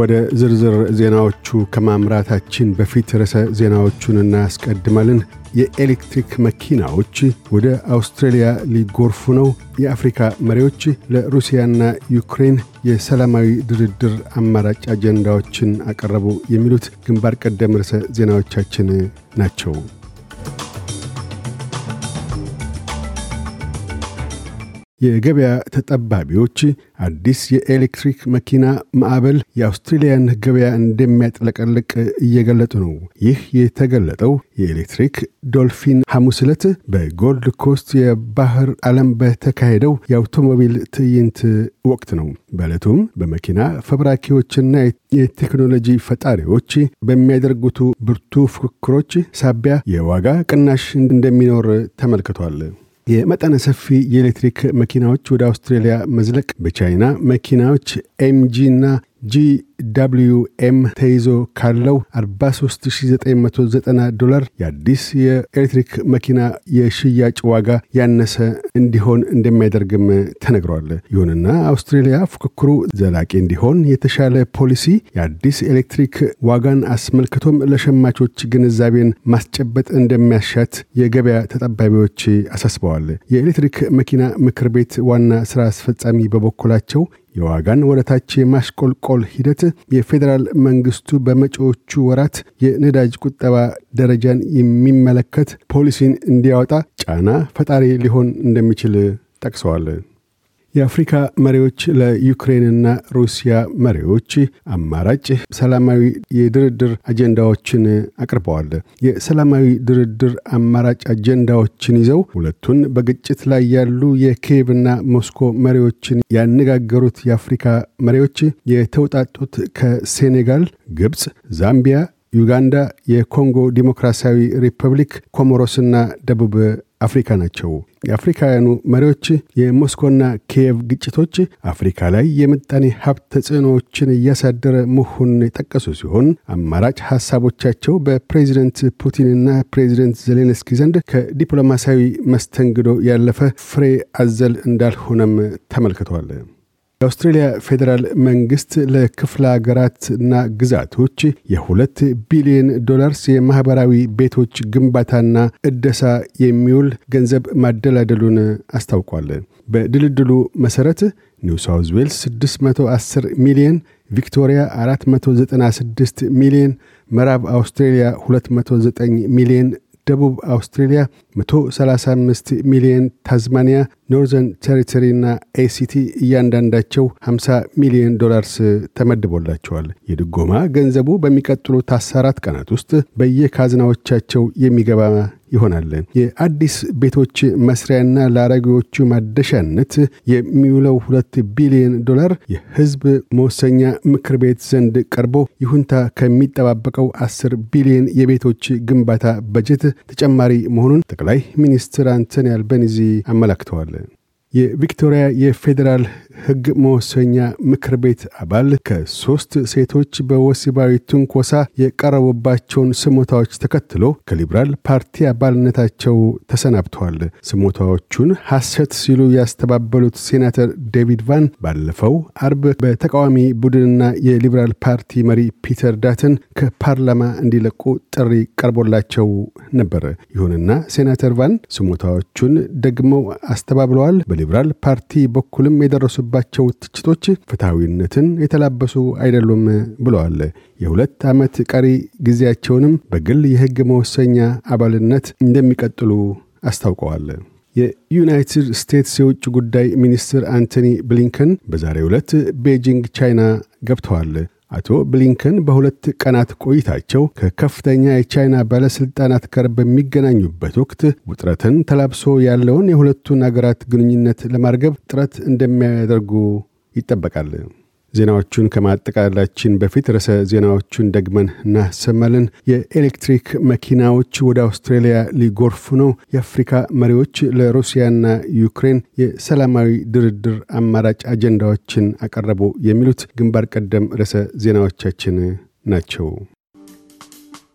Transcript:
ወደ ዝርዝር ዜናዎቹ ከማምራታችን በፊት ርዕሰ ዜናዎቹን እናስቀድማለን። የኤሌክትሪክ መኪናዎች ወደ አውስትራሊያ ሊጎርፉ ነው። የአፍሪካ መሪዎች ለሩሲያና ዩክሬን የሰላማዊ ድርድር አማራጭ አጀንዳዎችን አቀረቡ። የሚሉት ግንባር ቀደም ርዕሰ ዜናዎቻችን ናቸው። የገበያ ተጠባቢዎች አዲስ የኤሌክትሪክ መኪና ማዕበል የአውስትሬልያን ገበያ እንደሚያጥለቀልቅ እየገለጡ ነው። ይህ የተገለጠው የኤሌክትሪክ ዶልፊን ሐሙስ ዕለት በጎልድ ኮስት የባህር ዓለም በተካሄደው የአውቶሞቢል ትዕይንት ወቅት ነው። በዕለቱም በመኪና ፈብራኪዎችና የቴክኖሎጂ ፈጣሪዎች በሚያደርጉቱ ብርቱ ፉክክሮች ሳቢያ የዋጋ ቅናሽ እንደሚኖር ተመልክቷል። የመጠነ ሰፊ የኤሌክትሪክ መኪናዎች ወደ አውስትራሊያ መዝለቅ በቻይና መኪናዎች ኤምጂ እና ጂደብልዩኤም ተይዞ ካለው 43990 ዶላር የአዲስ የኤሌክትሪክ መኪና የሽያጭ ዋጋ ያነሰ እንዲሆን እንደሚያደርግም ተነግሯል። ይሁንና አውስትሬልያ ፉክክሩ ዘላቂ እንዲሆን የተሻለ ፖሊሲ የአዲስ ኤሌክትሪክ ዋጋን አስመልክቶም ለሸማቾች ግንዛቤን ማስጨበጥ እንደሚያሻት የገበያ ተጠባቢዎች አሳስበዋል። የኤሌክትሪክ መኪና ምክር ቤት ዋና ሥራ አስፈጻሚ በበኩላቸው የዋጋን ወደታች የማሽቆልቆል ሂደት የፌዴራል መንግስቱ በመጪዎቹ ወራት የነዳጅ ቁጠባ ደረጃን የሚመለከት ፖሊሲን እንዲያወጣ ጫና ፈጣሪ ሊሆን እንደሚችል ጠቅሰዋል። የአፍሪካ መሪዎች ለዩክሬንና ሩሲያ መሪዎች አማራጭ ሰላማዊ የድርድር አጀንዳዎችን አቅርበዋል። የሰላማዊ ድርድር አማራጭ አጀንዳዎችን ይዘው ሁለቱን በግጭት ላይ ያሉ የኪየቭና ሞስኮ መሪዎችን ያነጋገሩት የአፍሪካ መሪዎች የተውጣጡት ከሴኔጋል፣ ግብፅ፣ ዛምቢያ፣ ዩጋንዳ፣ የኮንጎ ዲሞክራሲያዊ ሪፐብሊክ፣ ኮሞሮስና ደቡብ አፍሪካ ናቸው። የአፍሪካውያኑ መሪዎች የሞስኮና ኪየቭ ግጭቶች አፍሪካ ላይ የምጣኔ ሀብት ተጽዕኖዎችን እያሳደረ መሆኑን የጠቀሱ ሲሆን አማራጭ ሐሳቦቻቸው በፕሬዚደንት ፑቲንና ፕሬዚደንት ዜሌንስኪ ዘንድ ከዲፕሎማሲያዊ መስተንግዶ ያለፈ ፍሬ አዘል እንዳልሆነም ተመልክቷል። የአውስትሬልያ ፌዴራል መንግስት ለክፍለ ሀገራትና ግዛቶች የሁለት ቢሊዮን ዶላርስ የማኅበራዊ ቤቶች ግንባታና እደሳ የሚውል ገንዘብ ማደላደሉን አስታውቋል። በድልድሉ መሠረት ኒው ሳውዝ ዌልስ 610 ሚሊዮን፣ ቪክቶሪያ 496 ሚሊዮን፣ ምዕራብ አውስትሬልያ 209 ሚሊዮን ደቡብ አውስትሬልያ 135 ሚሊዮን፣ ታዝማኒያ፣ ኖርዘርን ቴሪቶሪ እና ኤሲቲ እያንዳንዳቸው 50 ሚሊዮን ዶላርስ ተመድቦላቸዋል። የድጎማ ገንዘቡ በሚቀጥሉት 14 ቀናት ውስጥ በየካዝናዎቻቸው የሚገባ ይሆናል። የአዲስ ቤቶች መስሪያና ለአረጊዎቹ ማደሻነት የሚውለው ሁለት ቢሊዮን ዶላር የህዝብ መወሰኛ ምክር ቤት ዘንድ ቀርቦ ይሁንታ ከሚጠባበቀው አስር ቢሊዮን የቤቶች ግንባታ በጀት ተጨማሪ መሆኑን ጠቅላይ ሚኒስትር አንቶኒ አልበኒዚ አመላክተዋል። የቪክቶሪያ የፌዴራል ሕግ መወሰኛ ምክር ቤት አባል ከሦስት ሴቶች በወሲባዊ ትንኮሳ የቀረቡባቸውን ስሞታዎች ተከትሎ ከሊብራል ፓርቲ አባልነታቸው ተሰናብተዋል። ስሞታዎቹን ሐሰት ሲሉ ያስተባበሉት ሴናተር ዴቪድ ቫን ባለፈው አርብ በተቃዋሚ ቡድንና የሊብራል ፓርቲ መሪ ፒተር ዳትን ከፓርላማ እንዲለቁ ጥሪ ቀርቦላቸው ነበር። ይሁንና ሴናተር ቫን ስሞታዎቹን ደግመው አስተባብለዋል። በሊብራል ፓርቲ በኩልም የደረሱባቸው ትችቶች ፍትሐዊነትን የተላበሱ አይደሉም ብለዋል። የሁለት ዓመት ቀሪ ጊዜያቸውንም በግል የሕግ መወሰኛ አባልነት እንደሚቀጥሉ አስታውቀዋል። የዩናይትድ ስቴትስ የውጭ ጉዳይ ሚኒስትር አንቶኒ ብሊንከን በዛሬው ዕለት ቤጂንግ ቻይና ገብተዋል። አቶ ብሊንከን በሁለት ቀናት ቆይታቸው ከከፍተኛ የቻይና ባለሥልጣናት ጋር በሚገናኙበት ወቅት ውጥረትን ተላብሶ ያለውን የሁለቱን አገራት ግንኙነት ለማርገብ ጥረት እንደሚያደርጉ ይጠበቃል። ዜናዎቹን ከማጠቃላችን በፊት ርዕሰ ዜናዎቹን ደግመን እናሰማለን። የኤሌክትሪክ መኪናዎች ወደ አውስትራሊያ ሊጎርፉ ነው። የአፍሪካ መሪዎች ለሩሲያና ዩክሬን የሰላማዊ ድርድር አማራጭ አጀንዳዎችን አቀረቡ። የሚሉት ግንባር ቀደም ርዕሰ ዜናዎቻችን ናቸው።